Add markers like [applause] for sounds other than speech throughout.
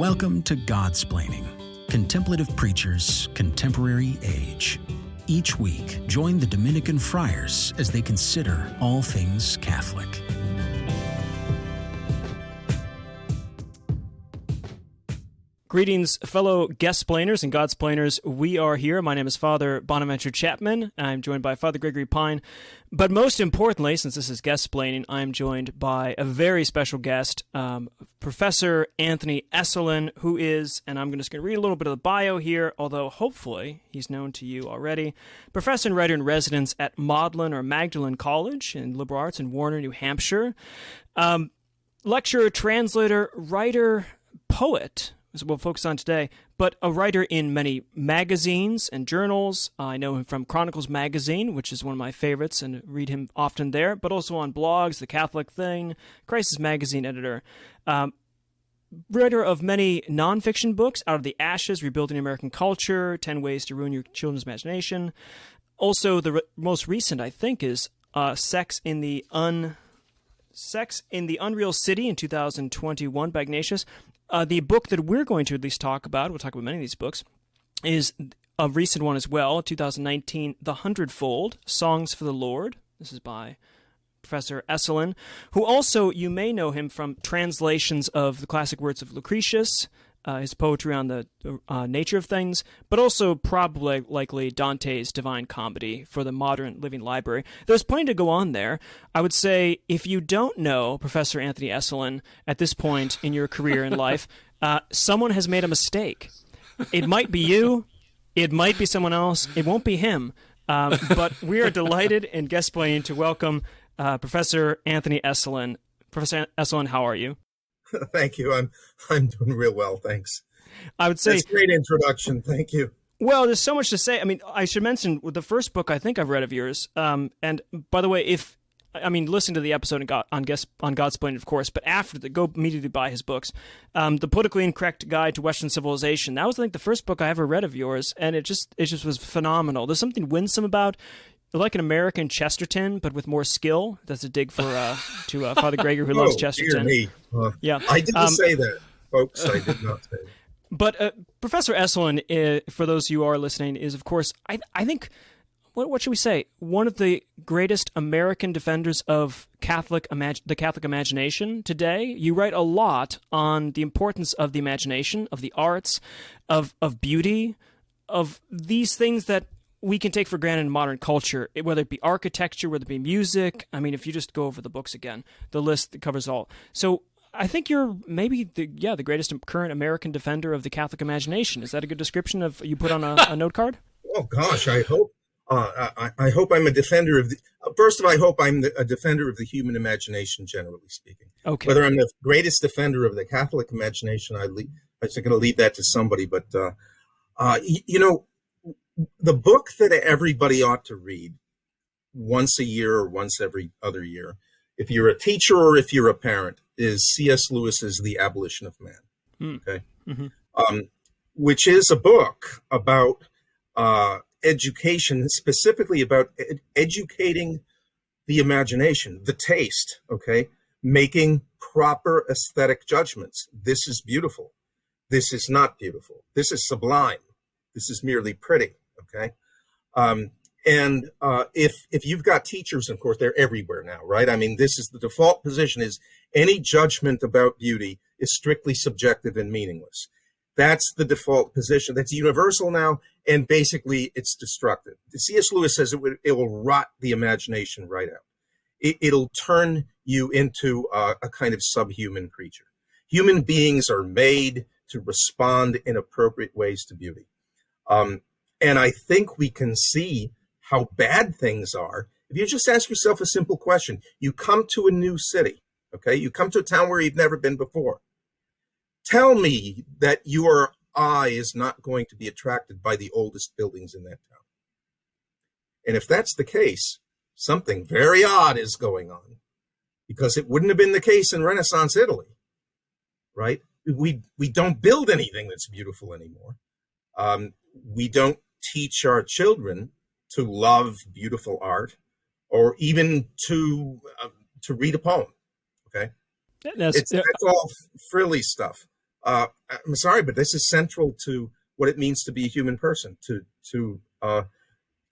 Welcome to Godsplaining Contemplative Preachers, Contemporary Age. Each week, join the Dominican friars as they consider all things Catholic. Greetings, fellow guest splainers and Godsplainers. We are here. My name is Father Bonaventure Chapman. I'm joined by Father Gregory Pine. But most importantly, since this is guest splaining, I'm joined by a very special guest, um, Professor Anthony Esolen, who is, and I'm just going to read a little bit of the bio here, although hopefully he's known to you already, professor and writer in residence at Magdalen or Magdalen College in Liberal Arts in Warner, New Hampshire. Um, lecturer, translator, writer, poet is what we'll focus on today, but a writer in many magazines and journals. I know him from Chronicles Magazine, which is one of my favorites, and read him often there, but also on blogs, The Catholic Thing, Crisis Magazine editor. Um, writer of many nonfiction books, Out of the Ashes, Rebuilding American Culture, 10 Ways to Ruin Your Children's Imagination. Also, the re- most recent, I think, is uh, Sex in the Un. Sex in the Unreal City in 2021 by Ignatius. Uh, the book that we're going to at least talk about, we'll talk about many of these books, is a recent one as well, 2019, The Hundredfold Songs for the Lord. This is by Professor Esolen, who also, you may know him from translations of the classic works of Lucretius, uh, his poetry on the uh, nature of things, but also probably likely Dante's Divine Comedy for the modern living library. There's plenty to go on there. I would say if you don't know Professor Anthony Esolen at this point in your career in life, [laughs] uh, someone has made a mistake. It might be you, it might be someone else, it won't be him. Um, but we are delighted and guest playing to welcome uh, Professor Anthony Esolen. Professor Esolen, how are you? [laughs] Thank you. I'm I'm doing real well. Thanks. I would say That's great introduction. Thank you. Well, there's so much to say. I mean, I should mention the first book I think I've read of yours. Um, and by the way, if I mean, listen to the episode on God, on, guest, on Godsplaining, of course, but after the go immediately buy his books. Um, the politically incorrect guide to Western civilization. That was, I think, the first book I ever read of yours, and it just it just was phenomenal. There's something winsome about like an American Chesterton, but with more skill. That's a dig for uh, to uh, Father [laughs] Gregor, who oh, loves Chesterton. Uh, yeah, I didn't um, say that, folks. I did not say. That. [laughs] But uh, Professor Esolen, uh, for those of you who are listening, is of course I I think what what should we say? One of the greatest American defenders of Catholic imag- the Catholic imagination today. You write a lot on the importance of the imagination, of the arts, of of beauty, of these things that we can take for granted in modern culture, whether it be architecture, whether it be music. I mean, if you just go over the books again, the list covers all. So I think you're maybe the yeah the greatest current American defender of the Catholic imagination. Is that a good description of you put on a, a note card? Oh gosh, I hope uh, I, I, hope I'm a defender of the. Uh, first of all, I hope I'm the, a defender of the human imagination, generally speaking. Okay. Whether I'm the greatest defender of the Catholic imagination, I leave, I'm going to leave that to somebody. But uh, uh you know, the book that everybody ought to read once a year or once every other year, if you're a teacher or if you're a parent, is C.S. Lewis's The Abolition of Man. Mm. Okay. Mm-hmm. Um, which is a book about uh, education, specifically about ed- educating the imagination, the taste, okay? Making proper aesthetic judgments. This is beautiful. This is not beautiful. This is sublime. This is merely pretty. Okay. Um, and uh, if if you've got teachers, of course, they're everywhere now, right? I mean, this is the default position: is any judgment about beauty is strictly subjective and meaningless. That's the default position. That's universal now, and basically, it's destructive. C.S. Lewis says it, would, it will rot the imagination right out. It, will turn you into a, a kind of subhuman creature. Human beings are made to respond in appropriate ways to beauty. Um, and I think we can see how bad things are. If you just ask yourself a simple question, you come to a new city, okay? You come to a town where you've never been before. Tell me that your eye is not going to be attracted by the oldest buildings in that town. And if that's the case, something very odd is going on because it wouldn't have been the case in Renaissance Italy, right? We, we don't build anything that's beautiful anymore. Um, we don't teach our children to love beautiful art or even to uh, to read a poem okay? That's, it's, uh, all frilly stuff. Uh, I'm sorry, but this is central to what it means to be a human person, to to uh,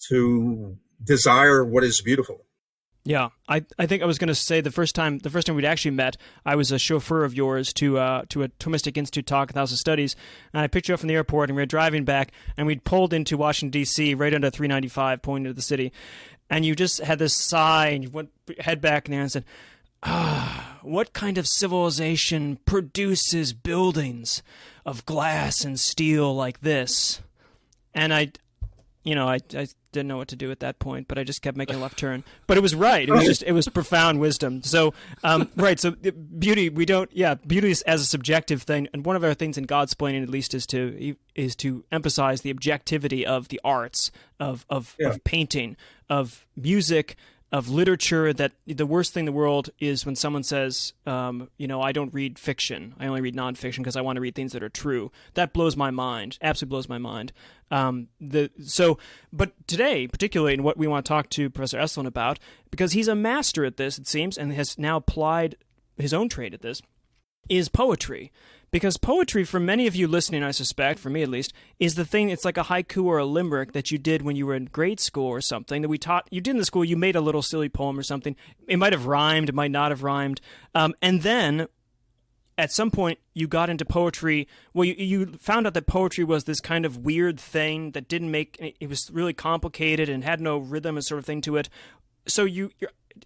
to desire what is beautiful. Yeah, I, I think I was going to say the first time the first time we'd actually met, I was a chauffeur of yours to uh, to a Thomistic Institute talk at House of Studies, and I picked you up from the airport, and we were driving back, and we'd pulled into Washington D.C. right under 395, pointing to the city, and you just had this sigh, and you went head back in there and said, "Ah, what kind of civilization produces buildings of glass and steel like this?" And I, you know, I, I didn't know what to do at that point, but I just kept making a left turn. [laughs] But it was right. It was just it was [laughs] profound wisdom. So um, right. So beauty, we don't. Yeah, beauty is as a subjective thing, and one of our things in Godsplaining, at least, is to is to emphasize the objectivity of the arts of of, yeah. of painting, of music, of literature that the worst thing in the world is when someone says, um, you know, I don't read fiction. I only read nonfiction because I want to read things that are true. That blows my mind. Absolutely blows my mind. Um, the so, but today, particularly in what we want to talk to Professor Esolen about, because he's a master at this, it seems, and has now applied his own trade at this, is poetry. Because poetry for many of you listening i suspect for me at least is the thing it's like a haiku or a limerick that you did when you were in grade school or something that we taught you did in the school you made a little silly poem or something. It might have rhymed it might not have rhymed. Um, and then at some point you got into poetry well you, you found out that poetry was this kind of weird thing that didn't make it was really complicated and had no rhythm and sort of thing to it. So you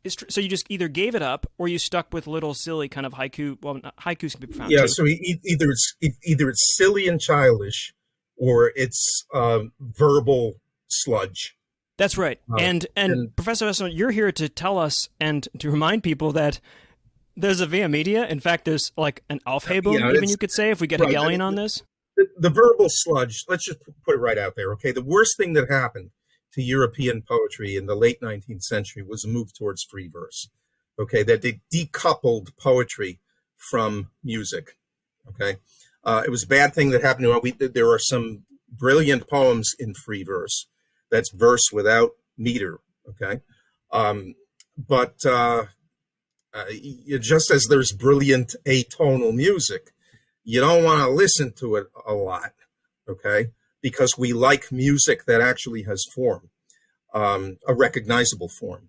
so you just either gave it up or you stuck with little silly kind of haiku. Well, haikus can be profound. Yeah, too. so either it's either it's silly and childish, or it's um, verbal sludge. That's right. Uh, and, and, and Professor Esolen, you're here to tell us and to remind people that there's a via media. In fact, there's like an Aufhebung, yeah, even you could say, if we get right, Hegelian on this. The, the verbal sludge. Let's just put it right out there. Okay, the worst thing that happened to European poetry in the late 19th century was a move towards free verse. Okay, that they decoupled poetry from music. Okay, uh, it was a bad thing that happened. We, there are some brilliant poems in free verse. That's verse without meter. Okay, um, but uh, uh, just as there's brilliant atonal music, you don't want to listen to it a lot. Okay, because we like music that actually has form, um, a recognizable form.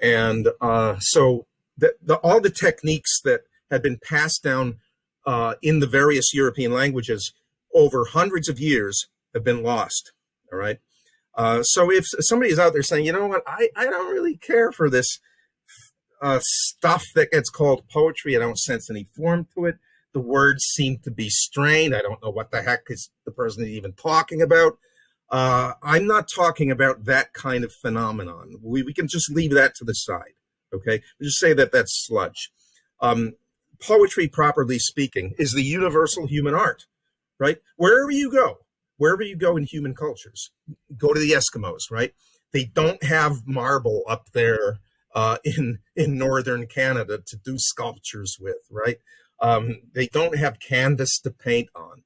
And uh, so the, the, all the techniques that had been passed down uh, in the various European languages over hundreds of years have been lost. All right. Uh, so if somebody is out there saying, you know what, I, I don't really care for this uh, stuff that gets called poetry, I don't sense any form to it the words seem to be strained. I don't know what the heck is person even talking about. Uh, I'm not talking about that kind of phenomenon. We, we can just leave that to the side. Okay. We just say that that's sludge. Um, poetry, properly speaking, is the universal human art, right? Wherever you go, wherever you go in human cultures, go to the Eskimos, right? They don't have marble up there uh, [laughs] in in northern Canada to do sculptures with, right? Um, they don't have canvas to paint on,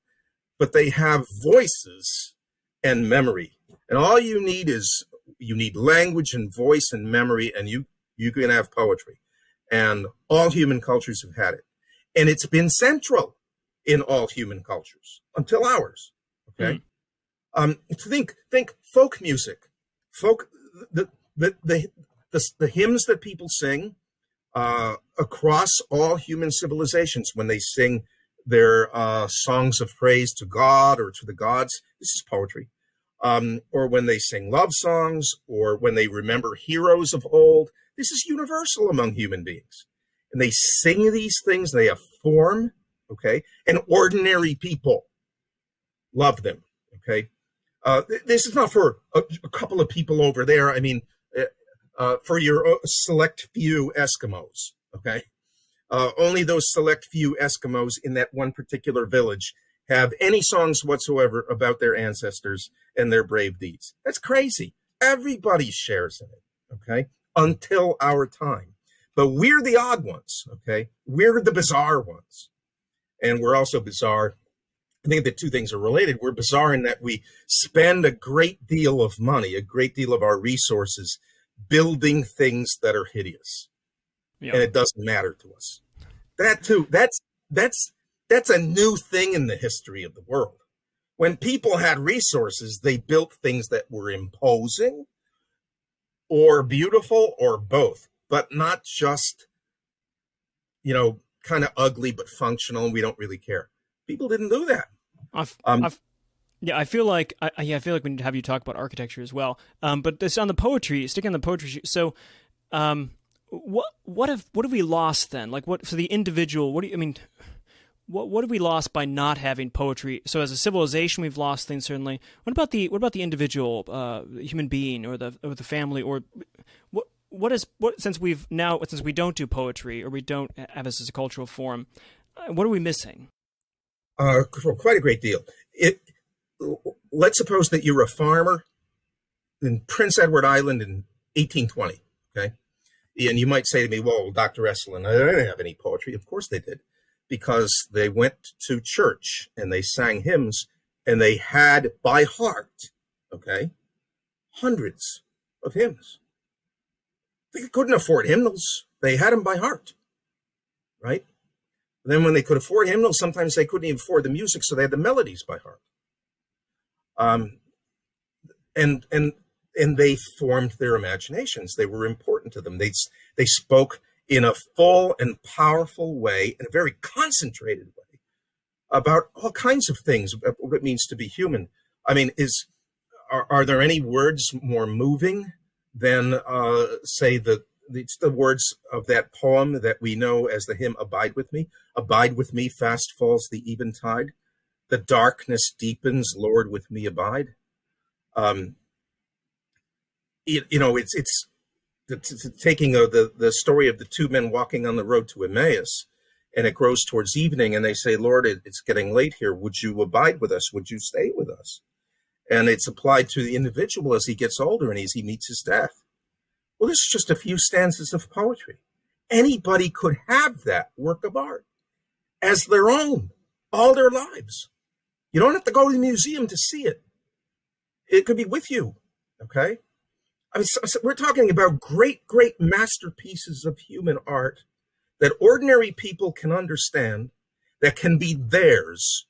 but they have voices and memory. And all you need is you need language and voice and memory, and you you can have poetry. And all human cultures have had it, and it's been central in all human cultures until ours. Okay. Mm. Um, think think folk music, folk the the the the, the hymns that people sing uh, across all human civilizations when they sing their uh, songs of praise to God or to the gods. This is poetry. Um, or when they sing love songs, or when they remember heroes of old. This is universal among human beings. And they sing these things, they have form, okay? And ordinary people love them, okay? Uh, this is not for a, a, couple of people over there. I mean, uh, for your uh, select few Eskimos. Okay. Uh, only those select few Eskimos in that one particular village have any songs whatsoever about their ancestors and their brave deeds. That's crazy. Everybody shares in it. Okay. Until our time. But we're the odd ones. Okay. We're the bizarre ones. And we're also bizarre. I think the two things are related. We're bizarre in that we spend a great deal of money, a great deal of our resources building things that are hideous. And it doesn't matter to us. That too, that's that's that's a new thing in the history of the world. When people had resources, they built things that were imposing or beautiful or both, but not just, you know, kind of ugly but functional and we don't really care. People didn't do that. I've, um, I've, yeah, I feel like I, yeah, I feel like we need to have you talk about architecture as well. Um, but this on the poetry, sticking on the poetry. So, um, what what have what have we lost then? Like what for the individual? What do you I mean? What what have we lost by not having poetry? So as a civilization, we've lost things certainly. What about the what about the individual uh, human being or the or the family or what what is what since we've now since we don't do poetry or we don't have this as a cultural form, uh, what are we missing? Uh, quite a great deal. It let's suppose that you're a farmer in Prince Edward Island in 1820. Okay, and you might say to me, "Well, Dr. Esolen, I didn't have any poetry." Of course they did, because they went to church and they sang hymns and they had by heart, okay, hundreds of hymns. They couldn't afford hymnals; they had them by heart, right? then when they could afford hymnals, sometimes they couldn't even afford the music, so they had the melodies by heart. Um, and and and they formed their imaginations. They were important to them. They they spoke in a full and powerful way, in a very concentrated way, about all kinds of things. What it means to be human. I mean, is are, are there any words more moving than, uh, say, the it's the words of that poem that we know as the hymn "Abide with Me"? Abide with me, fast falls the eventide. The darkness deepens, Lord, with me abide. Um, it, you know, it's it's taking a, the the story of the two men walking on the road to Emmaus, and it grows towards evening, and they say, "Lord, it, it's getting late here. Would you abide with us? Would you stay with us?" And it's applied to the individual as he gets older and as he meets his death. Well, this is just a few stanzas of poetry. Anybody could have that work of art as their own all their lives. You don't have to go to the museum to see it. It could be with you. Okay. I mean, so, so we're talking about great, great masterpieces of human art that ordinary people can understand, that can be theirs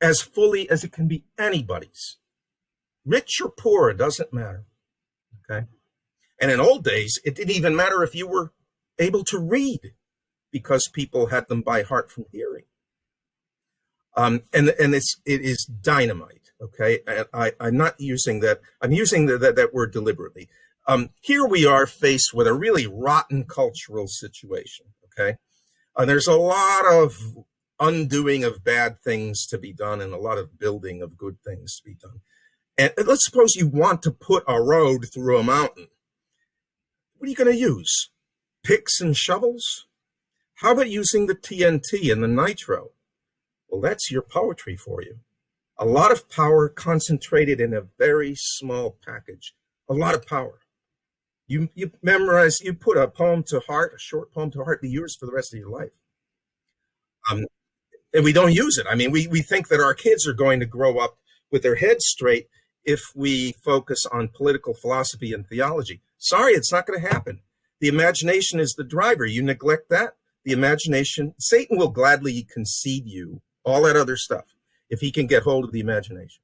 as fully as it can be anybody's. Rich or poor, it doesn't matter. Okay. And in old days, it didn't even matter if you were able to read because people had them by heart from hearing. Um, and and it's it is dynamite. Okay, I, am not using that. I'm using the, that that word deliberately. Um, here we are faced with a really rotten cultural situation. Okay, and there's a lot of undoing of bad things to be done and a lot of building of good things to be done. And let's suppose you want to put a road through a mountain. What are you going to use? Picks and shovels? How about using the TNT and the nitro? Well, that's your poetry for you. A lot of power concentrated in a very small package. A lot of power. You you memorize, you put a poem to heart, a short poem to heart, be yours for the rest of your life. Um, and we don't use it. I mean, we, we think that our kids are going to grow up with their heads straight if we focus on political philosophy and theology. Sorry, it's not going to happen. The imagination is the driver. You neglect that, the imagination, Satan will gladly concede you all that other stuff if he can get hold of the imagination.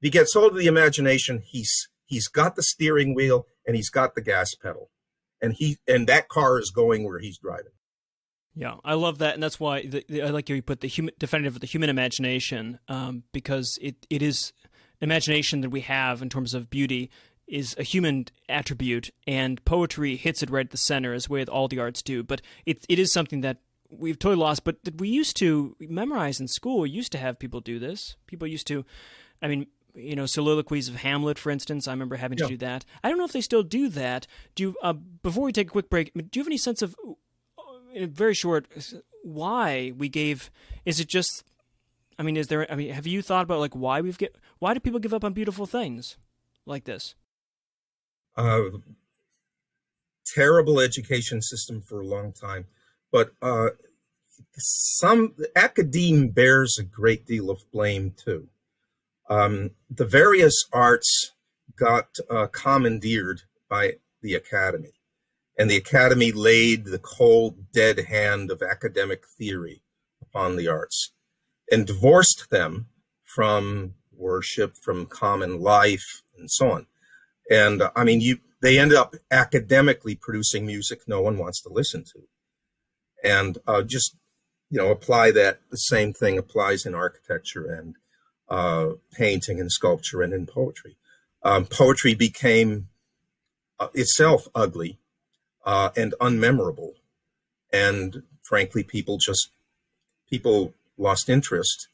If he gets hold of the imagination, he's he's got the steering wheel and he's got the gas pedal, and he and that car is going where he's driving. Yeah, I love that, and that's why the, the, I like how you put the human definitive of the human imagination, um, because it it is imagination that we have in terms of beauty is a human attribute, and poetry hits it right at the center, as with all the arts do. But it it is something that we've totally lost. But we used to memorize in school. We used to have people do this. People used to, I mean, you know, soliloquies of Hamlet, for instance. I remember having to do that. I don't know if they still do that. Do you? Uh, before we take a quick break, do you have any sense of, uh, in a very short, why we gave? Is it just? I mean, is there? I mean, have you thought about like why we've get? Why do people give up on beautiful things like this? Uh, terrible education system for a long time but uh, some academe bears a great deal of blame too. Um, the various arts got uh, commandeered by the academy, and the academy laid the cold, dead hand of academic theory upon the arts and divorced them from worship, from common life, and so on. And uh, I mean, you they end up academically producing music no one wants to listen to, and uh, just you know apply that the same thing applies in architecture and uh, painting and sculpture and in poetry. Um, poetry became uh, itself ugly uh, and unmemorable, and frankly, people just people lost interest.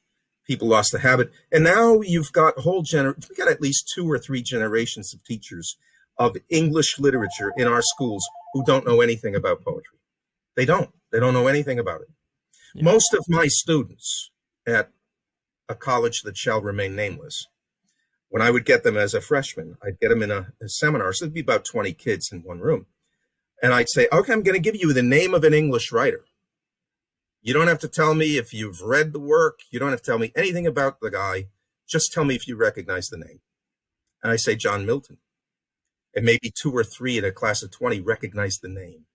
People lost the habit, and now you've got whole gener. We got at least two or three generations of teachers of English literature in our schools who don't know anything about poetry. They don't. They don't know anything about it. Yeah. Most of my students at a college that shall remain nameless, when I would get them as a freshman, I'd get them in a, a seminar. So it'd be about 20 kids in one room. And I'd say, okay, I'm going to give you the name of an English writer. You don't have to tell me if you've read the work. You don't have to tell me anything about the guy. Just tell me if you recognize the name. And I say John Milton. And maybe two or three in a class of 20 recognize the name.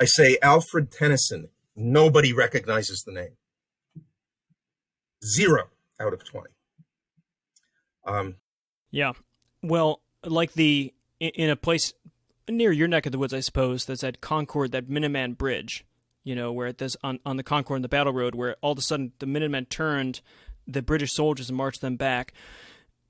I say Alfred Tennyson. Nobody recognizes the name. Zero out of 20. Um, yeah. Well, like the, in a place near your neck of the woods, I suppose, that's at Concord, that Minuteman Bridge, you know, where it does on, on the Concord and the Battle Road, where all of a sudden the Minutemen turned the British soldiers and marched them back.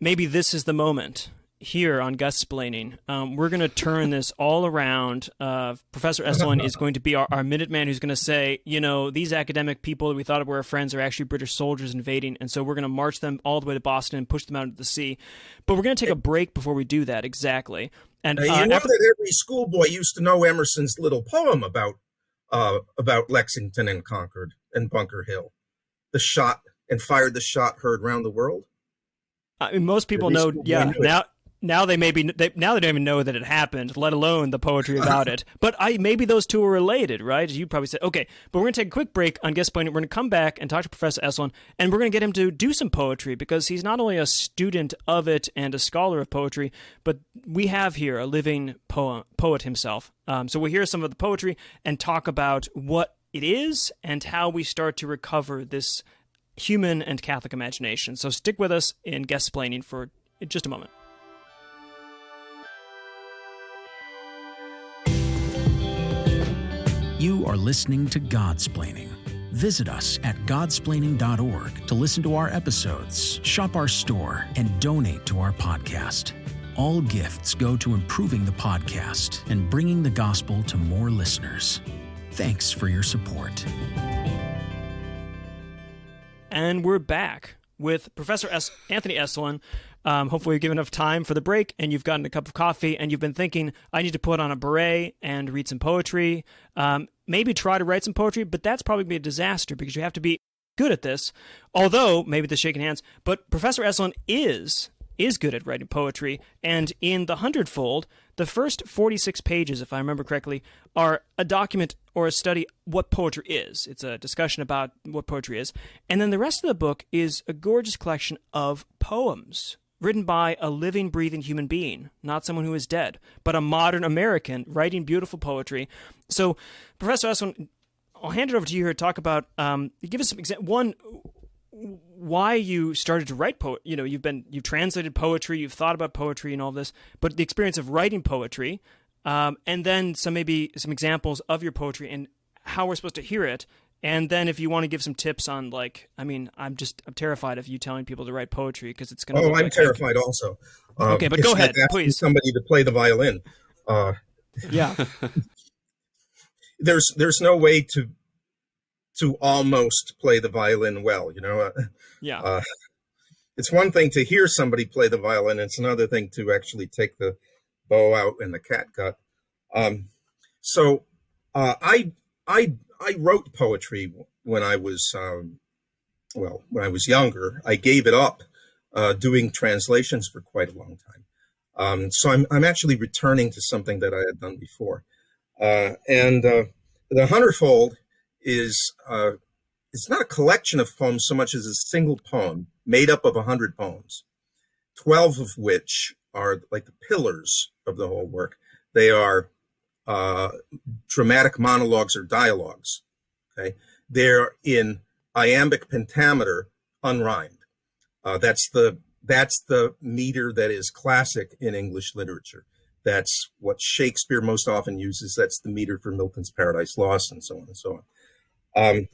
Maybe this is the moment here on Gustsplaining. Um, we're going to turn [laughs] this all around. Uh, Professor Esolen is going to be our, our Minuteman who's going to say, you know, these academic people that we thought were our friends are actually British soldiers invading, and so we're going to march them all the way to Boston and push them out into the sea. But we're going to take a break before we do that, exactly. And uh, you know after- that every schoolboy used to know Emerson's little poem about uh, about Lexington and Concord and Bunker Hill, the shot and fired the shot heard round the world. I mean, most people know. Yeah, now now they maybe they, now they don't even know that it happened, let alone the poetry [laughs] about it. But I maybe those two are related, right? You probably said okay, but we're gonna take a quick break on guest point. We're gonna come back and talk to Professor Esolen, and we're gonna get him to do some poetry because he's not only a student of it and a scholar of poetry, but we have here a living poem, poet himself. Um, so we'll hear some of the poetry and talk about what it is and how we start to recover this human and Catholic imagination. So stick with us in Gustsplaining for just a moment. You are listening to Godsplaining. Visit us at godsplaining.org to listen to our episodes, shop our store, and donate to our podcast. All gifts go to improving the podcast and bringing the gospel to more listeners. Thanks for your support. And we're back with Professor S- Anthony Esolen. Um, hopefully, you've given enough time for the break and you've gotten a cup of coffee and you've been thinking, I need to put on a beret and read some poetry. Um, maybe try to write some poetry, but that's probably going to be a disaster because you have to be good at this. Although, maybe the shaking hands, but Professor Esolen is is good at writing poetry. And in The Hundredfold, the first 46 pages, if I remember correctly, are a document or a study what poetry is. It's a discussion about what poetry is. And then the rest of the book is a gorgeous collection of poems written by a living, breathing human being, not someone who is dead, but a modern American writing beautiful poetry. So, Professor Esolen, I'll hand it over to you here to talk about. Um, give us some exa- one why you started to write poetry. You know, you've been you've translated poetry, you've thought about poetry and all this, but the experience of writing poetry, um, and then some maybe some examples of your poetry and how we're supposed to hear it and then if you want to give some tips on like, I mean, I'm just I'm terrified of you telling people to write poetry because it's going to. Oh, I'm like terrified also. Um, okay, but go ahead, please. Somebody to play the violin. Uh, yeah. [laughs] there's there's no way to to almost play the violin well, you know. Uh, yeah. Uh, it's one thing to hear somebody play the violin; it's another thing to actually take the bow out and the catgut. Um, so uh, I I I wrote poetry when I was um, well when I was younger. I gave it up uh, doing translations for quite a long time. Um, so I'm I'm actually returning to something that I had done before, uh, and uh, the Hundredfold is uh, it's not a collection of poems so much as a single poem made up of a hundred poems, twelve of which are like the pillars of the whole work. They are uh, dramatic monologues or dialogues. Okay, they're in iambic pentameter unrhymed. Uh, that's the that's the meter that is classic in English literature. That's what Shakespeare most often uses. That's the meter for Milton's Paradise Lost, and so on and so on. Um,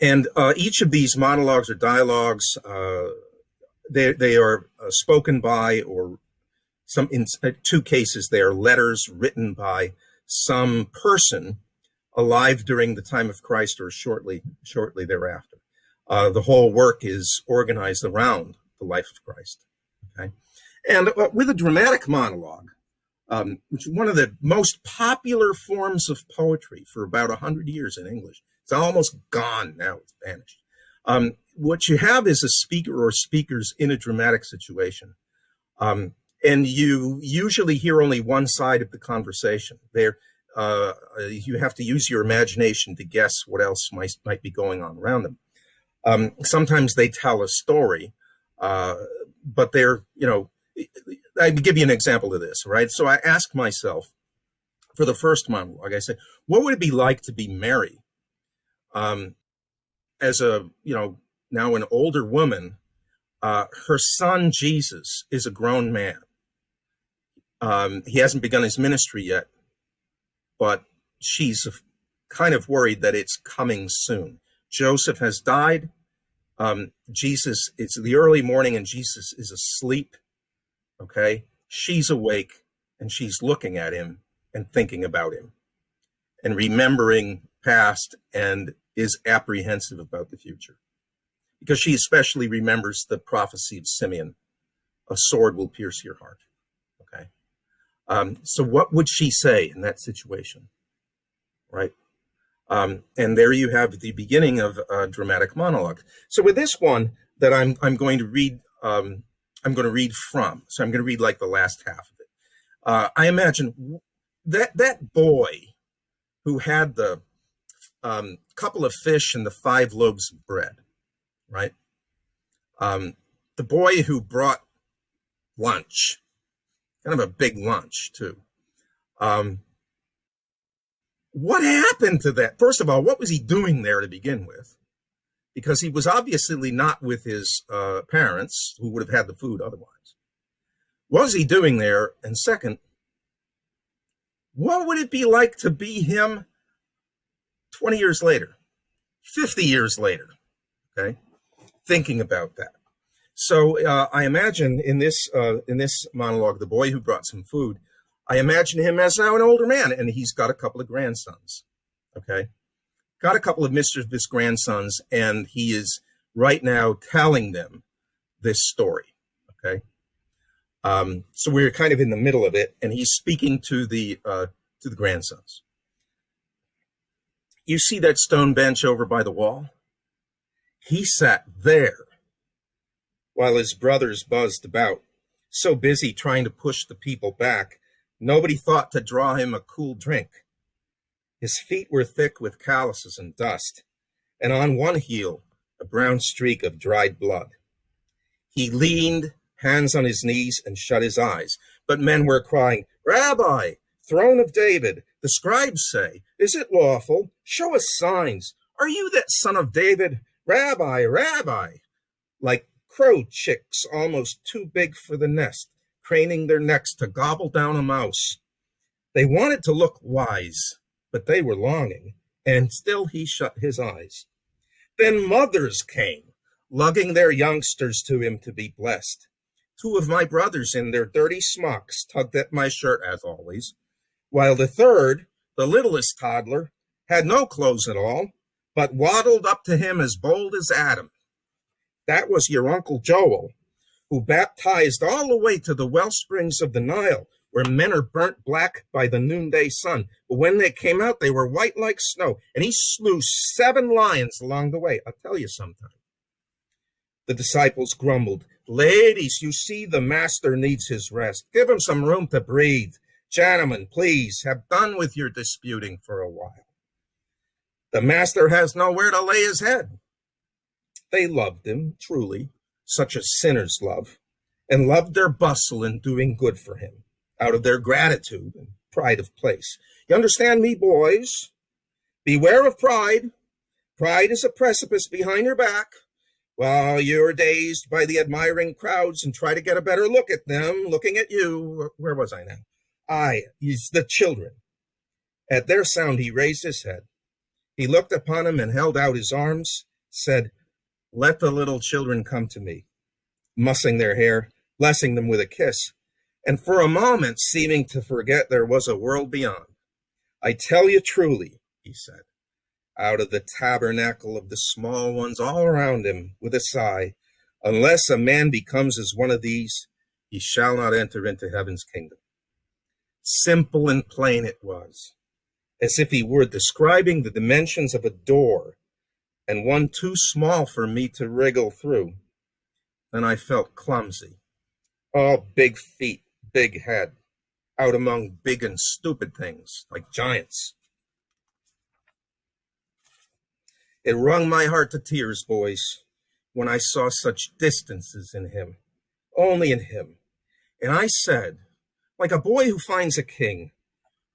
and uh, each of these monologues or dialogues, uh, they, they are uh, spoken by, or some in two cases, they are letters written by some person alive during the time of Christ or shortly shortly thereafter. Uh, the whole work is organized around the life of Christ. Okay, and uh, with a dramatic monologue, um, which is one of the most popular forms of poetry for about hundred years in English. It's almost gone now; it's vanished. Um, what you have is a speaker or speakers in a dramatic situation. Um, and you usually hear only one side of the conversation. There, uh, you have to use your imagination to guess what else might might be going on around them. Um, sometimes they tell a story, uh, but they're you know. I give you an example of this, right? So I ask myself for the first monologue, I say, what would it be like to be Mary um, as a you know now an older woman? Uh, her son Jesus is a grown man um, he hasn't begun his ministry yet, but she's kind of worried that it's coming soon. Joseph has died. Um, Jesus, it's the early morning and Jesus is asleep. Okay. She's awake and she's looking at him and thinking about him and remembering past and is apprehensive about the future because she especially remembers the prophecy of Simeon a sword will pierce your heart. Um, so, what would she say in that situation? Right. Um, and there you have the beginning of a dramatic monologue. So, with this one that I'm I'm going to read, um, I'm going to read from. So, I'm going to read like the last half of it. Uh, I imagine that that boy who had the um, couple of fish and the five loaves of bread, right? Um, the boy who brought lunch kind of a big lunch too. Um, what happened to that? First of all, what was he doing there to begin with? Because he was obviously not with his uh, parents, who would have had the food otherwise. What was he doing there? And second, what would it be like to be him 20 years later, 50 years later? Okay, thinking about that. So uh, I imagine in this uh, in this monologue, the boy who brought some food, I imagine him as now an older man, and he's got a couple of grandsons. Okay, got a couple of mischievous grandsons, and he is right now telling them this story. Okay, um, so we're kind of in the middle of it, and he's speaking to the uh, to the grandsons. You see that stone bench over by the wall? He sat there while his brothers buzzed about, so busy trying to push the people back, nobody thought to draw him a cool drink. His feet were thick with calluses and dust, and on one heel a brown streak of dried blood. He leaned, hands on his knees, and shut his eyes. But men were crying, Rabbi, throne of David, the scribes say, Is it lawful? Show us signs. Are you that son of David? Rabbi, Rabbi. Like crow chicks almost too big for the nest, craning their necks to gobble down a mouse. They wanted to look wise, but they were longing, and still he shut his eyes. Then mothers came, lugging their youngsters to him to be blessed. Two of my brothers in their dirty smocks tugged at my shirt as always, while the third, the littlest toddler, had no clothes at all, but waddled up to him as bold as Adam. That was your Uncle Joel, who baptized all the way to the well springs of the Nile, where men are burnt black by the noonday sun. But when they came out, they were white like snow. And he slew seven lions along the way. I'll tell you sometime. The disciples grumbled, Ladies, you see the master needs his rest. Give him some room to breathe. Gentlemen, please have done with your disputing for a while. The master has nowhere to lay his head. They loved him, truly, such as sinners love, and loved their bustle in doing good for him, out of their gratitude and pride of place. You understand me, boys? Beware of pride. Pride is a precipice behind your back. While you're dazed by the admiring crowds and try to get a better look at them looking at you. Where was I now? I, he's the children. At their sound, he raised his head. He looked upon him and held out his arms, said, Let the little children come to me, mussing their hair, blessing them with a kiss, and for a moment seeming to forget there was a world beyond. I tell you truly, he said, out of the tabernacle of the small ones all around him with a sigh, unless a man becomes as one of these, he shall not enter into heaven's kingdom. Simple and plain it was as if he were describing the dimensions of a door and one too small for me to wriggle through. And I felt clumsy. All big feet, big head, out among big and stupid things like giants. It wrung my heart to tears, boys, when I saw such distances in him, only in him. And I said, like a boy who finds a king,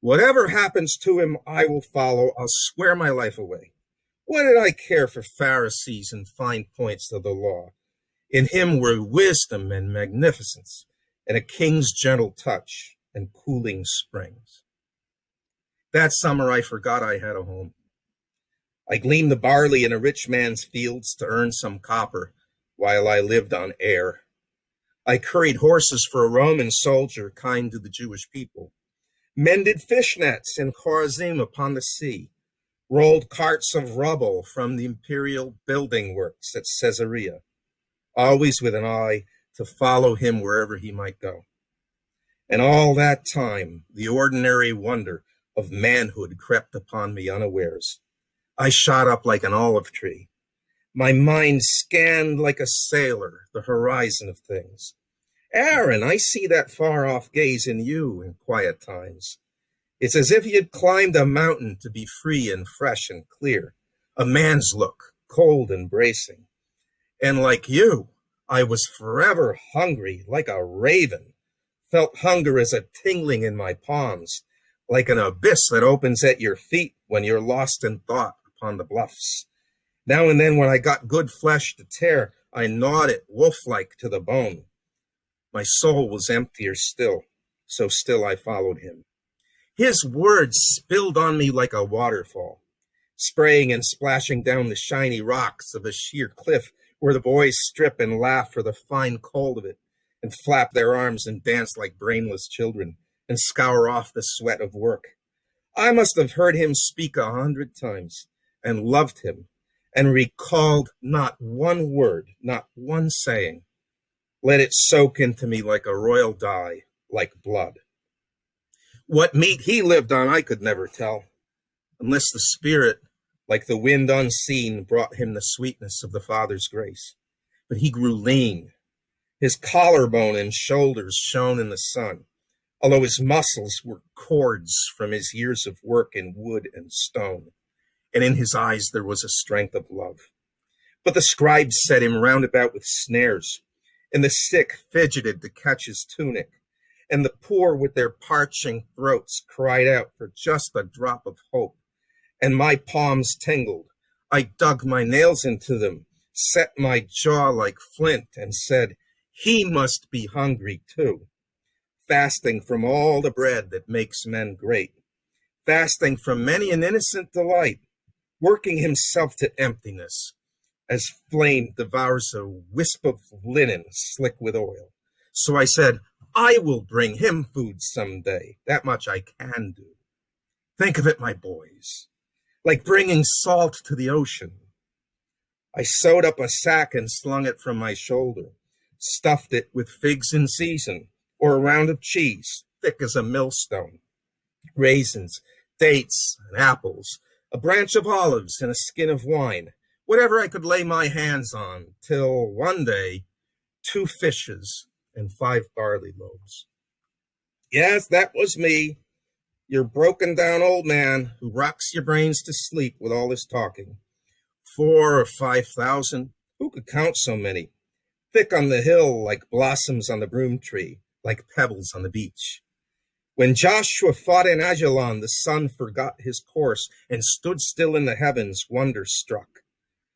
Whatever happens to him, I will follow. I'll swear my life away. What did I care for Pharisees and fine points of the law? In him were wisdom and magnificence, and a king's gentle touch and cooling springs. That summer I forgot I had a home. I gleaned the barley in a rich man's fields to earn some copper while I lived on air. I curried horses for a Roman soldier kind to the Jewish people mended fishnets in Chorazin upon the sea, rolled carts of rubble from the imperial building works at Caesarea, always with an eye to follow him wherever he might go. And all that time, the ordinary wonder of manhood crept upon me unawares. I shot up like an olive tree. My mind scanned like a sailor the horizon of things. Aaron, I see that far off gaze in you in quiet times. It's as if he had climbed a mountain to be free and fresh and clear, a man's look, cold and bracing. And like you, I was forever hungry like a raven, felt hunger as a tingling in my palms, like an abyss that opens at your feet when you're lost in thought upon the bluffs. Now and then, when I got good flesh to tear, I gnawed it wolf like to the bone. My soul was emptier still, so still I followed him. His words spilled on me like a waterfall, spraying and splashing down the shiny rocks of a sheer cliff where the boys strip and laugh for the fine cold of it, and flap their arms and dance like brainless children, and scour off the sweat of work. I must have heard him speak a hundred times, and loved him, and recalled not one word, not one saying, let it soak into me like a royal dye, like blood. What meat he lived on, I could never tell, unless the Spirit, like the wind unseen, brought him the sweetness of the Father's grace. But he grew lean. His collarbone and shoulders shone in the sun, although his muscles were cords from his years of work in wood and stone. And in his eyes there was a strength of love. But the scribes set him round about with snares and the sick fidgeted to catch his tunic, and the poor with their parching throats cried out for just a drop of hope. And my palms tingled. I dug my nails into them, set my jaw like flint, and said, He must be hungry too. Fasting from all the bread that makes men great, fasting from many an innocent delight, working himself to emptiness, as flame devours a wisp of linen slick with oil. So I said, I will bring him food someday. That much I can do. Think of it, my boys, like bringing salt to the ocean. I sewed up a sack and slung it from my shoulder, stuffed it with figs in season, or a round of cheese, thick as a millstone, raisins, dates, and apples, a branch of olives, and a skin of wine whatever I could lay my hands on, till one day, two fishes and five barley loaves. Yes, that was me, your broken down old man who rocks your brains to sleep with all this talking. Four or five thousand, who could count so many? Thick on the hill like blossoms on the broom tree, like pebbles on the beach. When Joshua fought in Ajalon, the sun forgot his course and stood still in the heavens, wonder struck.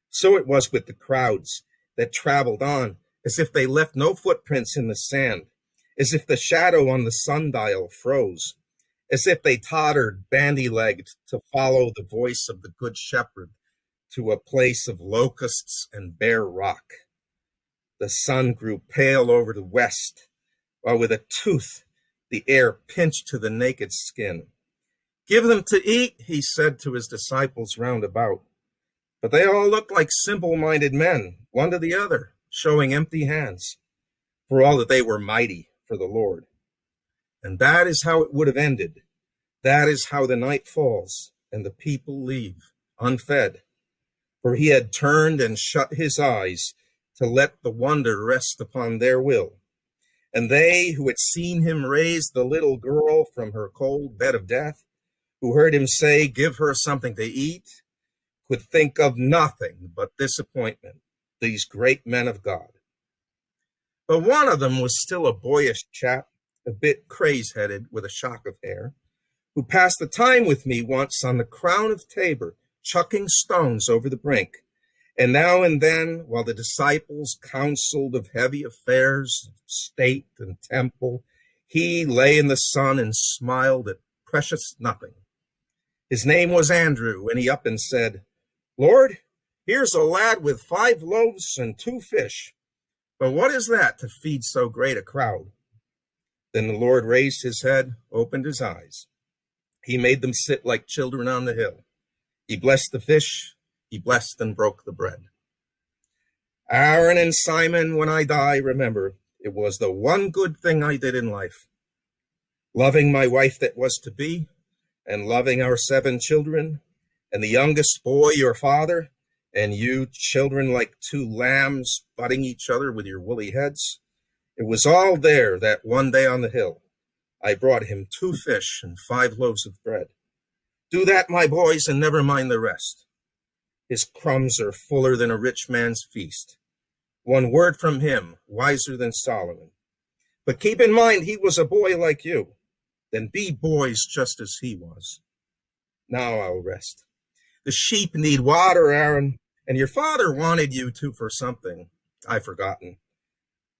So it was with the crowds that traveled on, as if they left no footprints in the sand, as if the shadow on the sundial froze, as if they tottered bandy legged to follow the voice of the Good Shepherd to a place of locusts and bare rock. The sun grew pale over the west, while with a tooth the air pinched to the naked skin. Give them to eat, he said to his disciples round about. But they all looked like simple minded men, one to the other, showing empty hands, for all that they were mighty for the Lord. And that is how it would have ended. That is how the night falls and the people leave unfed. For he had turned and shut his eyes to let the wonder rest upon their will. And they who had seen him raise the little girl from her cold bed of death, who heard him say, Give her something to eat, could think of nothing but disappointment, these great men of God. But one of them was still a boyish chap, a bit craze headed with a shock of hair, who passed the time with me once on the crown of Tabor, chucking stones over the brink. And now and then, while the disciples counseled of heavy affairs, state and temple, he lay in the sun and smiled at precious nothing. His name was Andrew, and he up and said, Lord, here's a lad with five loaves and two fish. But what is that to feed so great a crowd? Then the Lord raised his head, opened his eyes. He made them sit like children on the hill. He blessed the fish, he blessed and broke the bread. Aaron and Simon, when I die, remember, it was the one good thing I did in life. Loving my wife that was to be, and loving our seven children, and the youngest boy, your father, and you children like two lambs butting each other with your woolly heads. It was all there that one day on the hill. I brought him two fish and five loaves of bread. Do that, my boys, and never mind the rest. His crumbs are fuller than a rich man's feast. One word from him, wiser than Solomon. But keep in mind, he was a boy like you. Then be boys just as he was. Now I'll rest. The sheep need water, Aaron, and your father wanted you to for something. I've forgotten.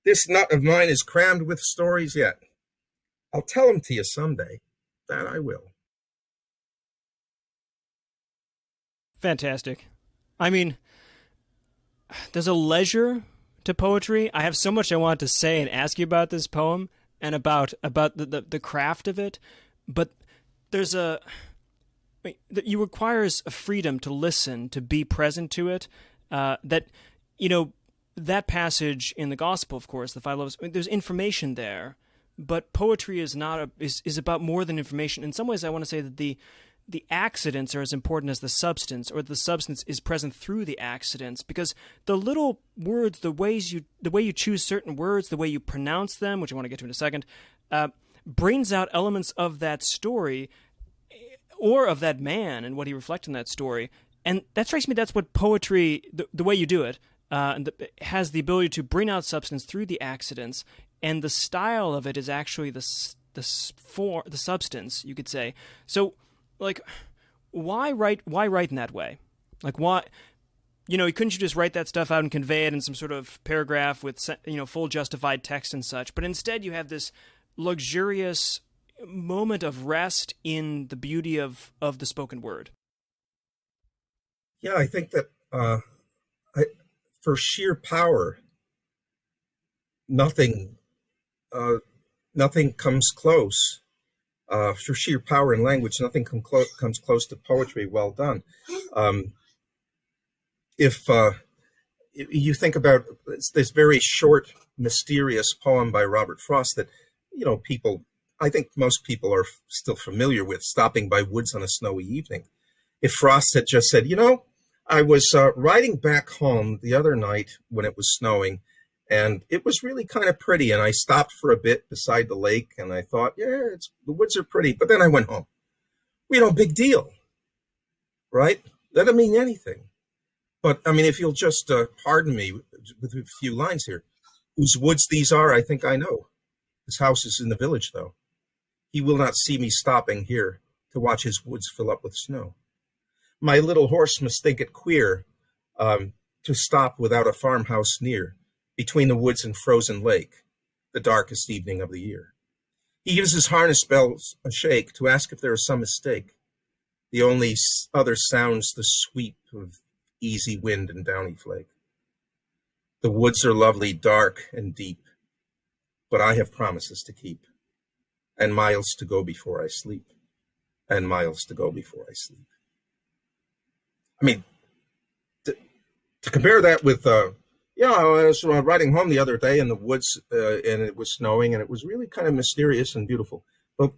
This nut of mine is crammed with stories yet. I'll tell them to you someday. That I will. Fantastic. I mean, there's a leisure to poetry. I have so much I want to say and ask you about this poem and about about the, the, the craft of it, but there's a you requires a freedom to listen, to be present to it. Uh, that you know that passage in the gospel, of course, the five loaves. There's information there, but poetry is not a, is is about more than information. In some ways, I want to say that the the accidents are as important as the substance, or the substance is present through the accidents, because the little words, the ways you, the way you choose certain words, the way you pronounce them, which I want to get to in a second, uh, brings out elements of that story, or of that man and what he reflects in that story. And that strikes me. That's what poetry, the, the way you do it, uh, has the ability to bring out substance through the accidents, and the style of it is actually the the for the substance, you could say. So like why write why write in that way? Like why you know, couldn't you just write that stuff out and convey it in some sort of paragraph with you know full justified text and such? But instead, you have this luxurious moment of rest in the beauty of of the spoken word. Yeah, I think that uh, I, for sheer power, nothing uh, nothing comes close uh, for sheer power in language, nothing come clo- comes close to poetry well done. Um, if uh, you think about this very short, mysterious poem by Robert Frost that, you know, people, I think most people are still familiar with, stopping by woods on a snowy evening. If Frost had just said, you know, I was uh, riding back home the other night when it was snowing, and it was really kind of pretty. And I stopped for a bit beside the lake, and I thought, yeah, the woods are pretty. But then I went home. You know, big deal, right? That doesn't mean anything. But I mean, if you'll just uh, pardon me with a few lines here, whose woods these are, I think I know. His house is in the village, though. He will not see me stopping here to watch his woods fill up with snow. My little horse must think it queer um, to stop without a farmhouse near, between the woods and frozen lake, the darkest evening of the year. He gives his harness bells a shake to ask if there is some mistake. The only other sounds the sweep of easy wind and downy flake. The woods are lovely, dark and deep, but I have promises to keep, and miles to go before I sleep, and miles to go before I sleep. I mean, to, to compare that with, uh, yeah, I was uh, riding home the other day in the woods, uh, and it was snowing, and it was really kind of mysterious and beautiful. But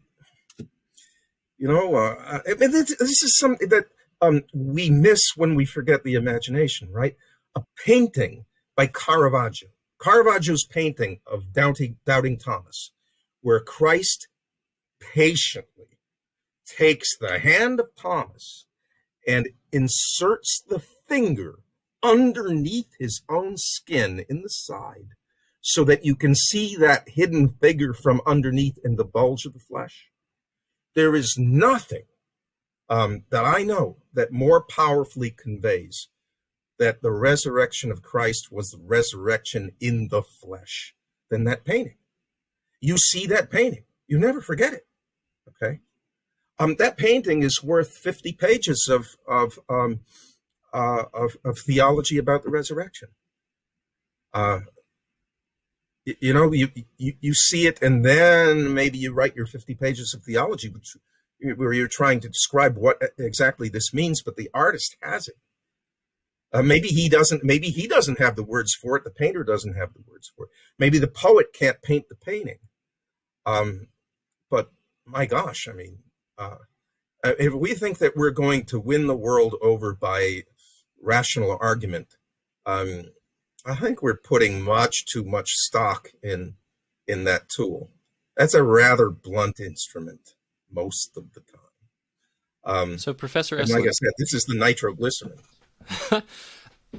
you know, uh, I mean, this, this is something that um, we miss when we forget the imagination, right? A painting by Caravaggio, Caravaggio's painting of Doubting, Doubting Thomas, where Christ patiently takes the hand of Thomas and inserts the finger underneath his own skin in the side so that you can see that hidden figure from underneath in the bulge of the flesh. There is nothing um, that I know that more powerfully conveys that the resurrection of Christ was the resurrection in the flesh than that painting. You see that painting, you never forget it. Okay. Um, that painting is worth 50 pages of, of, um, uh, of, of, theology about the resurrection. Uh, you, you know, you, you, you see it, and then maybe you write your 50 pages of theology, which, where you're trying to describe what exactly this means, but the artist has it. Uh, maybe he doesn't. Maybe he doesn't have the words for it. The painter doesn't have the words for it. Maybe the poet can't paint the painting. Um, my gosh, I mean, uh, uh, if we think that we're going to win the world over by rational argument, um, I think we're putting much too much stock in in that tool. That's a rather blunt instrument most of the time. Um, so, Professor, like I said, this is the nitroglycerin. [laughs]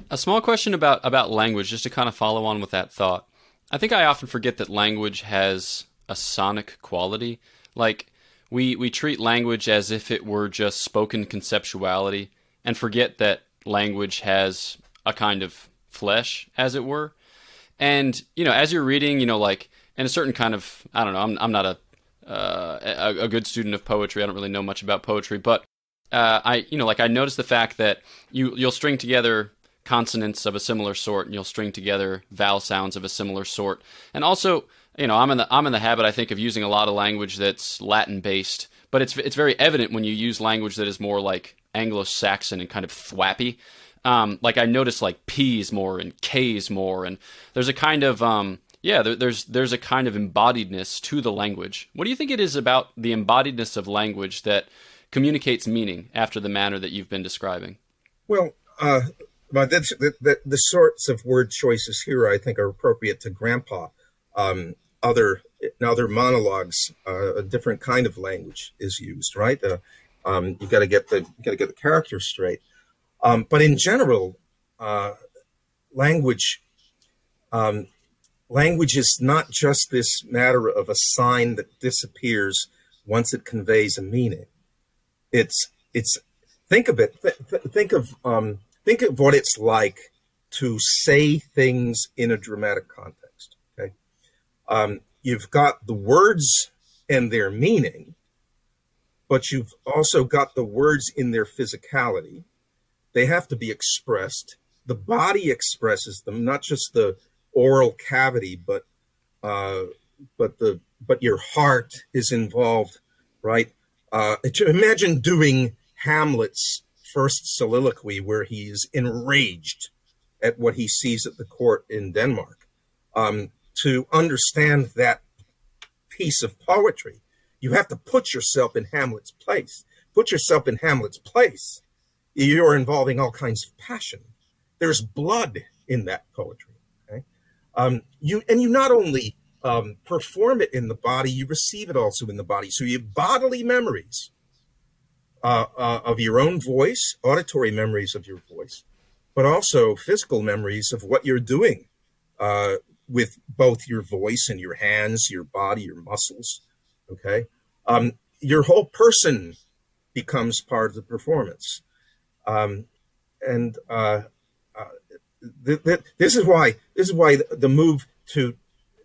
a small question about about language, just to kind of follow on with that thought. I think I often forget that language has a sonic quality. Like we we treat language as if it were just spoken conceptuality, and forget that language has a kind of flesh, as it were. And you know, as you're reading, you know, like in a certain kind of I don't know, I'm I'm not a uh, a, a, good student of poetry. I don't really know much about poetry, but uh, I you know like I noticed the fact that you you'll string together consonants of a similar sort and you'll string together vowel sounds of a similar sort and also you know I'm in the I'm in the habit I think of using a lot of language that's Latin based but it's it's very evident when you use language that is more like Anglo-Saxon and kind of thwappy um, like I notice like P's more and K's more and there's a kind of um, yeah there, there's there's a kind of embodiedness to the language what do you think it is about the embodiedness of language that communicates meaning after the manner that you've been describing? Well, uh, but that's, the, sorts of word choices here I think are appropriate to Grandpa. Um, other in other monologues, uh, a different kind of language is used, right? Uh, um, you got to get the got to get the character straight. Um, but in general, uh, language um, language is not just this matter of a sign that disappears once it conveys a meaning it's it's think of it th- th- think of um, think of what it's like to say things in a dramatic context um, you've got the words and their meaning but you've also got the words in their physicality they have to be expressed the body expresses them not just the oral cavity but uh, but the but your heart is involved right uh, imagine doing Hamlet's first soliloquy where he's enraged at what he sees at the court in Denmark. Um, to understand that piece of poetry, you have to put yourself in Hamlet's place. Put yourself in Hamlet's place. You're involving all kinds of passion. There's blood in that poetry. Okay? Um, you and you not only um, perform it in the body, you receive it also in the body. So you have bodily memories uh, uh, of your own voice, auditory memories of your voice, but also physical memories of what you're doing uh, with both your voice and your hands, your body, your muscles. Okay. Um, your whole person becomes part of the performance. Um, and uh, uh, th- th- this is why this is why the move to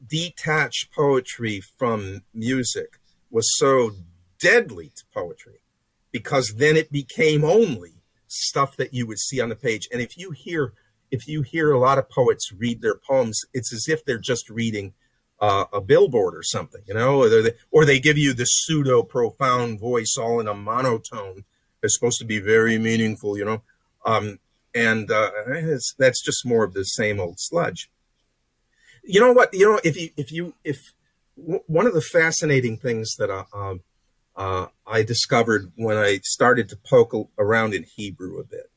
detach poetry from music was so deadly to poetry, because then it became only stuff that you would see on the page. And if you hear if you hear a lot of poets read their poems, it's as if they're just reading uh, a billboard or something, you know, or they, or they give you the pseudo profound voice all in a monotone. It's supposed to be very meaningful, you know, um, and uh, that's just more of the same old sludge. You know what? You know, if you if you if w- one of the fascinating things that uh, um, uh, I discovered when I started to poke around in Hebrew a bit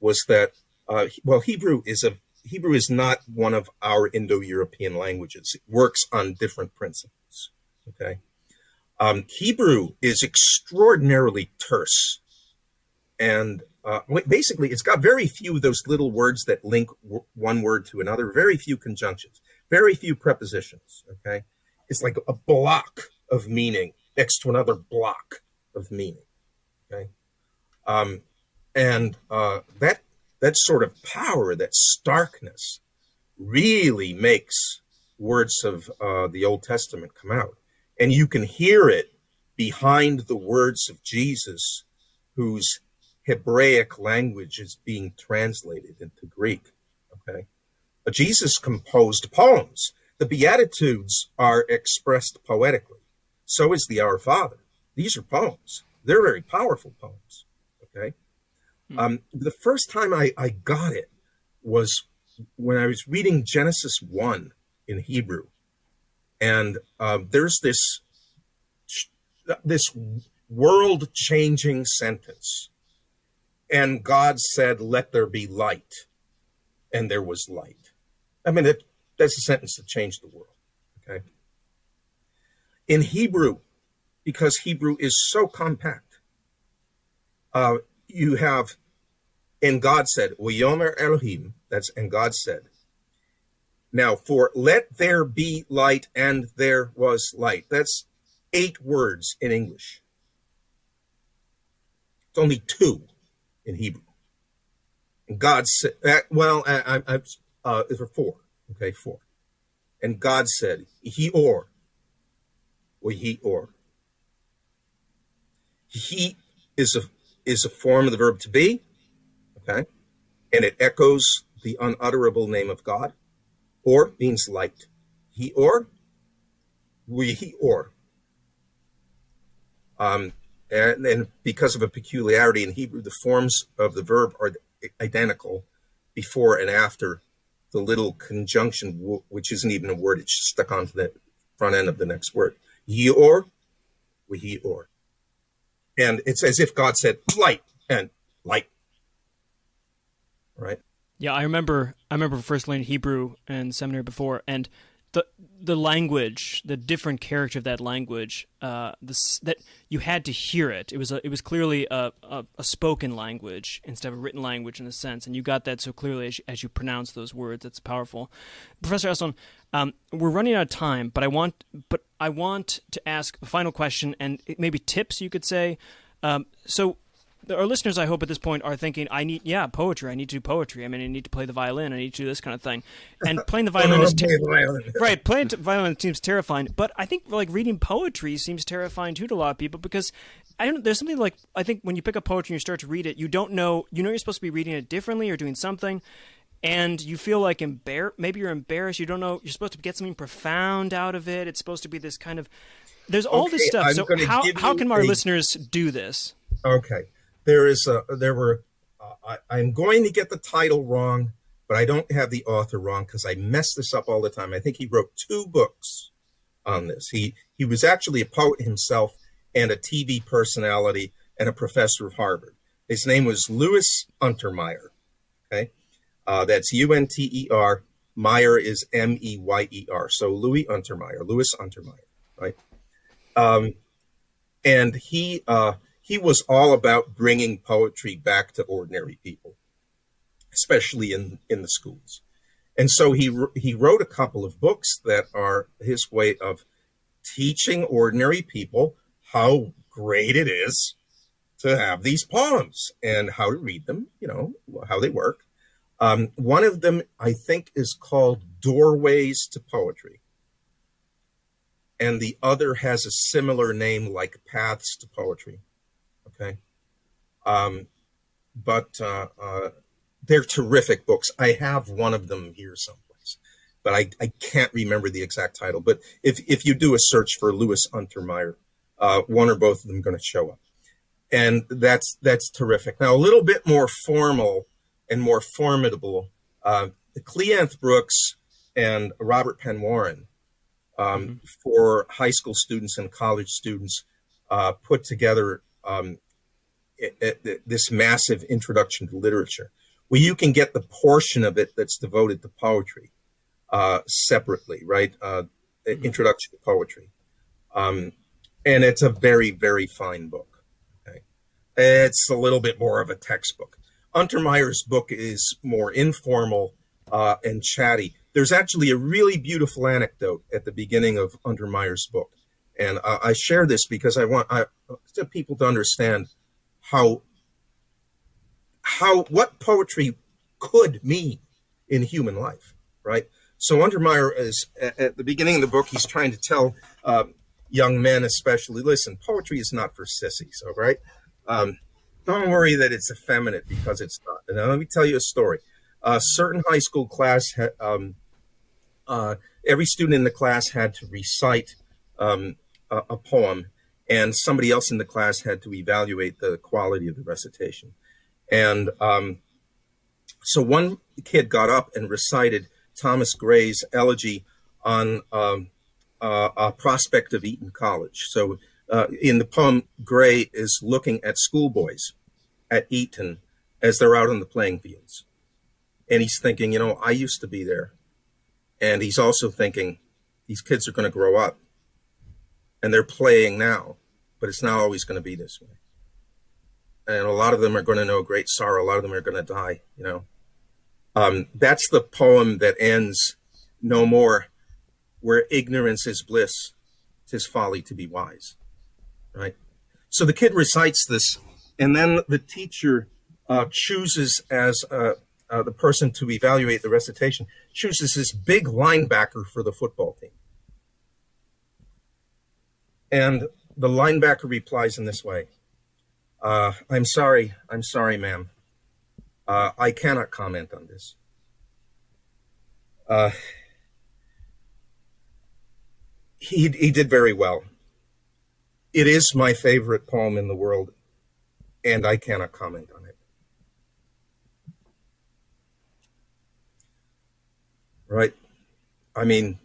was that uh, well, Hebrew is a Hebrew is not one of our Indo-European languages. It works on different principles. Okay, um, Hebrew is extraordinarily terse, and uh, basically, it's got very few of those little words that link w- one word to another. Very few conjunctions, very few prepositions. Okay, it's like a block of meaning next to another block of meaning. Okay, um, and uh, that that sort of power, that starkness, really makes words of uh, the Old Testament come out. And you can hear it behind the words of Jesus, whose Hebraic language is being translated into Greek. Okay. But Jesus composed poems. The Beatitudes are expressed poetically. So is the Our Father. These are poems. They're very powerful poems. Okay. Hmm. Um, the first time I, I got it was when I was reading Genesis 1 in Hebrew. And uh, there's this, this world changing sentence. And God said, Let there be light. And there was light. I mean, that's a sentence that changed the world. Okay. In Hebrew, because Hebrew is so compact, uh, you have and God said, Yomer Elohim, that's and God said. Now, for let there be light, and there was light. That's eight words in English. It's only two in Hebrew. And God said, uh, well, I, I, uh, for four. Okay, four. And God said, He or, or He or. He is a is a form of the verb to be Okay. And it echoes the unutterable name of God, or means light. He or, we he or. Um, and, and because of a peculiarity in Hebrew, the forms of the verb are identical before and after the little conjunction, which isn't even a word, it's stuck onto the front end of the next word. Ye or, we he or. And it's as if God said, light, and light right? Yeah, I remember. I remember first learning Hebrew in seminary before, and the the language, the different character of that language, uh, that you had to hear it. It was a, it was clearly a, a, a, spoken language instead of a written language in a sense, and you got that so clearly as you, as you pronounce those words. It's powerful, Professor Esolen. Um, we're running out of time, but I want but I want to ask a final question and maybe tips you could say. Um, so our listeners, I hope at this point, are thinking, "I need, yeah, poetry. I need to do poetry. I mean, I need to play the violin. I need to do this kind of thing." And [laughs] playing the violin is ter- [laughs] right. Playing t- violin seems terrifying, but I think like reading poetry seems terrifying too to a lot of people because I don't. There's something like I think when you pick up poetry and you start to read it, you don't know. You know you're supposed to be reading it differently or doing something, and you feel like embar- maybe you're embarrassed. You don't know. You're supposed to get something profound out of it. It's supposed to be this kind of. There's all okay, this stuff. I'm so how how can our a... listeners do this? Okay there is a there were uh, I, am going to get the title wrong, but I don't have the author wrong because I mess this up all the time. I think he wrote two books on this. He he was actually a poet himself and a TV personality and a professor of Harvard. His name was Louis Untermeyer. Okay, uh, that's U N T E R. Meyer is M E Y E R. So Louis Untermeyer, Louis Untermeyer, right? Um, and he uh, he was all about bringing poetry back to ordinary people, especially in, in the schools. And so he, he wrote a couple of books that are his way of teaching ordinary people how great it is to have these poems and how to read them, you know, how they work. Um, one of them, I think, is called Doorways to Poetry. And the other has a similar name like Paths to Poetry. Okay. Um, but uh, uh, they're terrific books. I have one of them here someplace, but I, I can't remember the exact title. But if, if you do a search for Louis Untermeyer, uh, one or both of them going to show up. And that's that's terrific. Now, a little bit more formal and more formidable, uh, Cleanth Brooks and Robert Penn Warren um, mm-hmm. for high school students and college students uh, put together um, it, it, this massive introduction to literature, where you can get the portion of it that's devoted to poetry uh, separately, right? Uh, mm-hmm. Introduction to poetry. Um, and it's a very, very fine book. Okay? It's a little bit more of a textbook. Untermeyer's book is more informal uh, and chatty. There's actually a really beautiful anecdote at the beginning of Untermeyer's book. And I share this because I want I, to people to understand how how what poetry could mean in human life, right? So Untermeyer is at the beginning of the book. He's trying to tell uh, young men, especially, listen, poetry is not for sissies, all right? Um, don't worry that it's effeminate because it's not. And let me tell you a story. A certain high school class, had, um, uh, every student in the class had to recite um, a, a, poem, and somebody else in the class had to evaluate the quality of the recitation. And um, so one kid got up and recited Thomas Gray's elegy on um, uh, a prospect of Eton College. So uh, in the poem, Gray is looking at schoolboys at Eton as they're out on the playing fields. And he's thinking, you know, I used to be there. And he's also thinking, these kids are going to grow up and they're playing now, but it's not always going to be this way. And a lot of them are going to know great sorrow. A lot of them are going to die, you know. Um, that's the poem that ends no more where ignorance is bliss, tis folly to be wise. Right? So the kid recites this, and then the teacher uh, chooses as uh, uh, the person to evaluate the recitation, chooses this big linebacker for the football team. And the linebacker replies in this way uh, I'm sorry, I'm sorry, ma'am. Uh, I cannot comment on this. Uh, he he did very well. It is my favorite poem in the world, and I cannot comment on it. Right? I mean,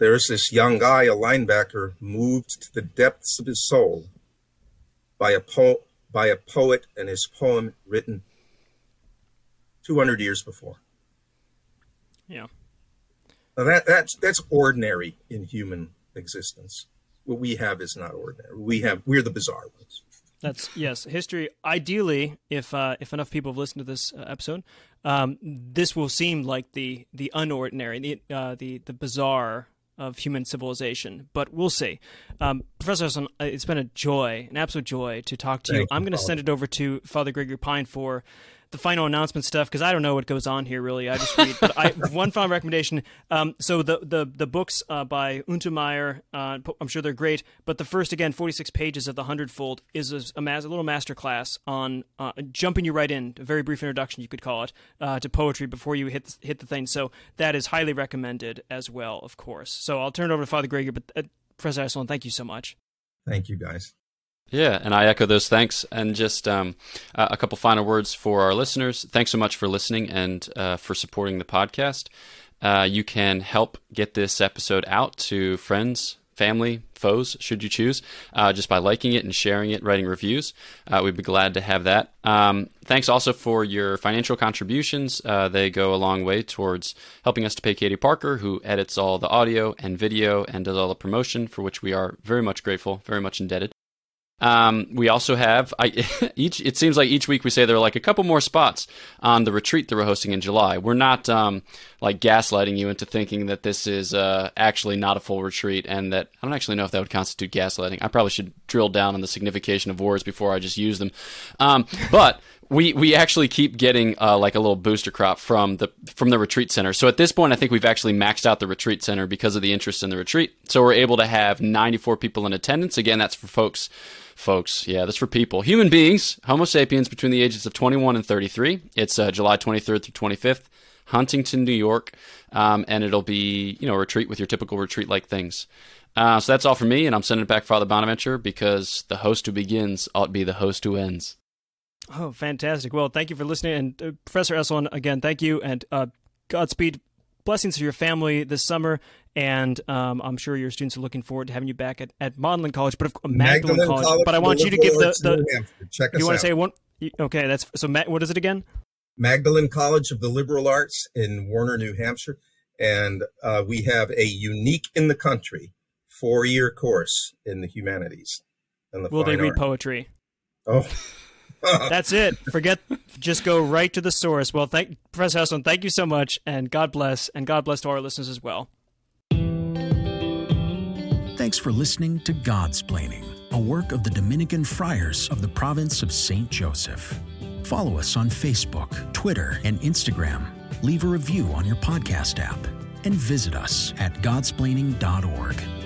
there's this young guy, a linebacker, moved to the depths of his soul by a po- by a poet and his poem written 200 years before. Yeah. Now that that's that's ordinary in human existence. What we have is not ordinary. We have we're the bizarre ones. That's yes, history. Ideally, if uh, if enough people have listened to this uh, episode, um, this will seem like the the unordinary, the uh, the the bizarre of human civilization. But we'll see. Um, Professor Esolen, uh, it's been a joy, an absolute joy to talk to Thank you. I'm going to send it over to Father Gregory Pine for the final announcement stuff because I don't know what goes on here really. I just read. but I [laughs] one final recommendation. Um, so the the the books uh, by Untermeyer, uh, I'm sure they're great. But the first again, 46 pages of the Hundredfold is a, a, mas- a little master class on uh, jumping you right in, a very brief introduction you could call it uh, to poetry before you hit the, hit the thing. So that is highly recommended as well, of course. So I'll turn it over to Father Gregory. But uh, Professor Esolen, thank you so much. Thank you, guys. Yeah, and I echo those thanks. And just um, a couple final words for our listeners. Thanks so much for listening and uh, for supporting the podcast. Uh, you can help get this episode out to friends, family, foes, should you choose, uh, just by liking it and sharing it, writing reviews. Uh, we'd be glad to have that. Um, thanks also for your financial contributions. Uh, they go a long way towards helping us to pay Katie Parker, who edits all the audio and video and does all the promotion, for which we are very much grateful, very much indebted. Um, we also have I, [laughs] each. It seems like each week we say there are like a couple more spots on the retreat that we're hosting in July. We're not um, like gaslighting you into thinking that this is uh, actually not a full retreat, and that I don't actually know if that would constitute gaslighting. I probably should drill down on the signification of words before I just use them. Um, but we we actually keep getting uh, like a little booster crop from the from the retreat center. So at this point, I think we've actually maxed out the retreat center because of the interest in the retreat. So we're able to have 94 people in attendance. Again, that's for folks folks. Yeah, that's for people, human beings, Homo sapiens between the ages of 21 and 33. It's uh, July 23rd through 25th, Huntington, New York, um, and it'll be you know a retreat with your typical retreat like things. Uh, so that's all for me, and I'm sending it back Father Bonaventure because the host who begins ought to be the host who ends. Oh, fantastic! Well, thank you for listening, and uh, Professor Esolen again, thank you, and uh, Godspeed blessings to your family this summer, and um, I'm sure your students are looking forward to having you back at, at Magdalen College, but uh, Magdalen, Magdalen College, College. But I want you to give the, the check you want to say one. Okay, that's so. What is it again? Magdalen College of the Liberal Arts in Warner, New Hampshire, and uh, we have a unique in the country four-year course in the humanities. And the Will they read art. poetry? Oh. That's it. [laughs] Forget. Just go right to the source. Well, thank Professor Esolen. Thank you so much, and God bless, and God bless to our listeners as well. Thanks for listening to Godsplaining, a work of the Dominican Friars of the province of Saint Joseph. Follow us on Facebook, Twitter, and Instagram. Leave a review on your podcast app, and visit us at godsplaining.org.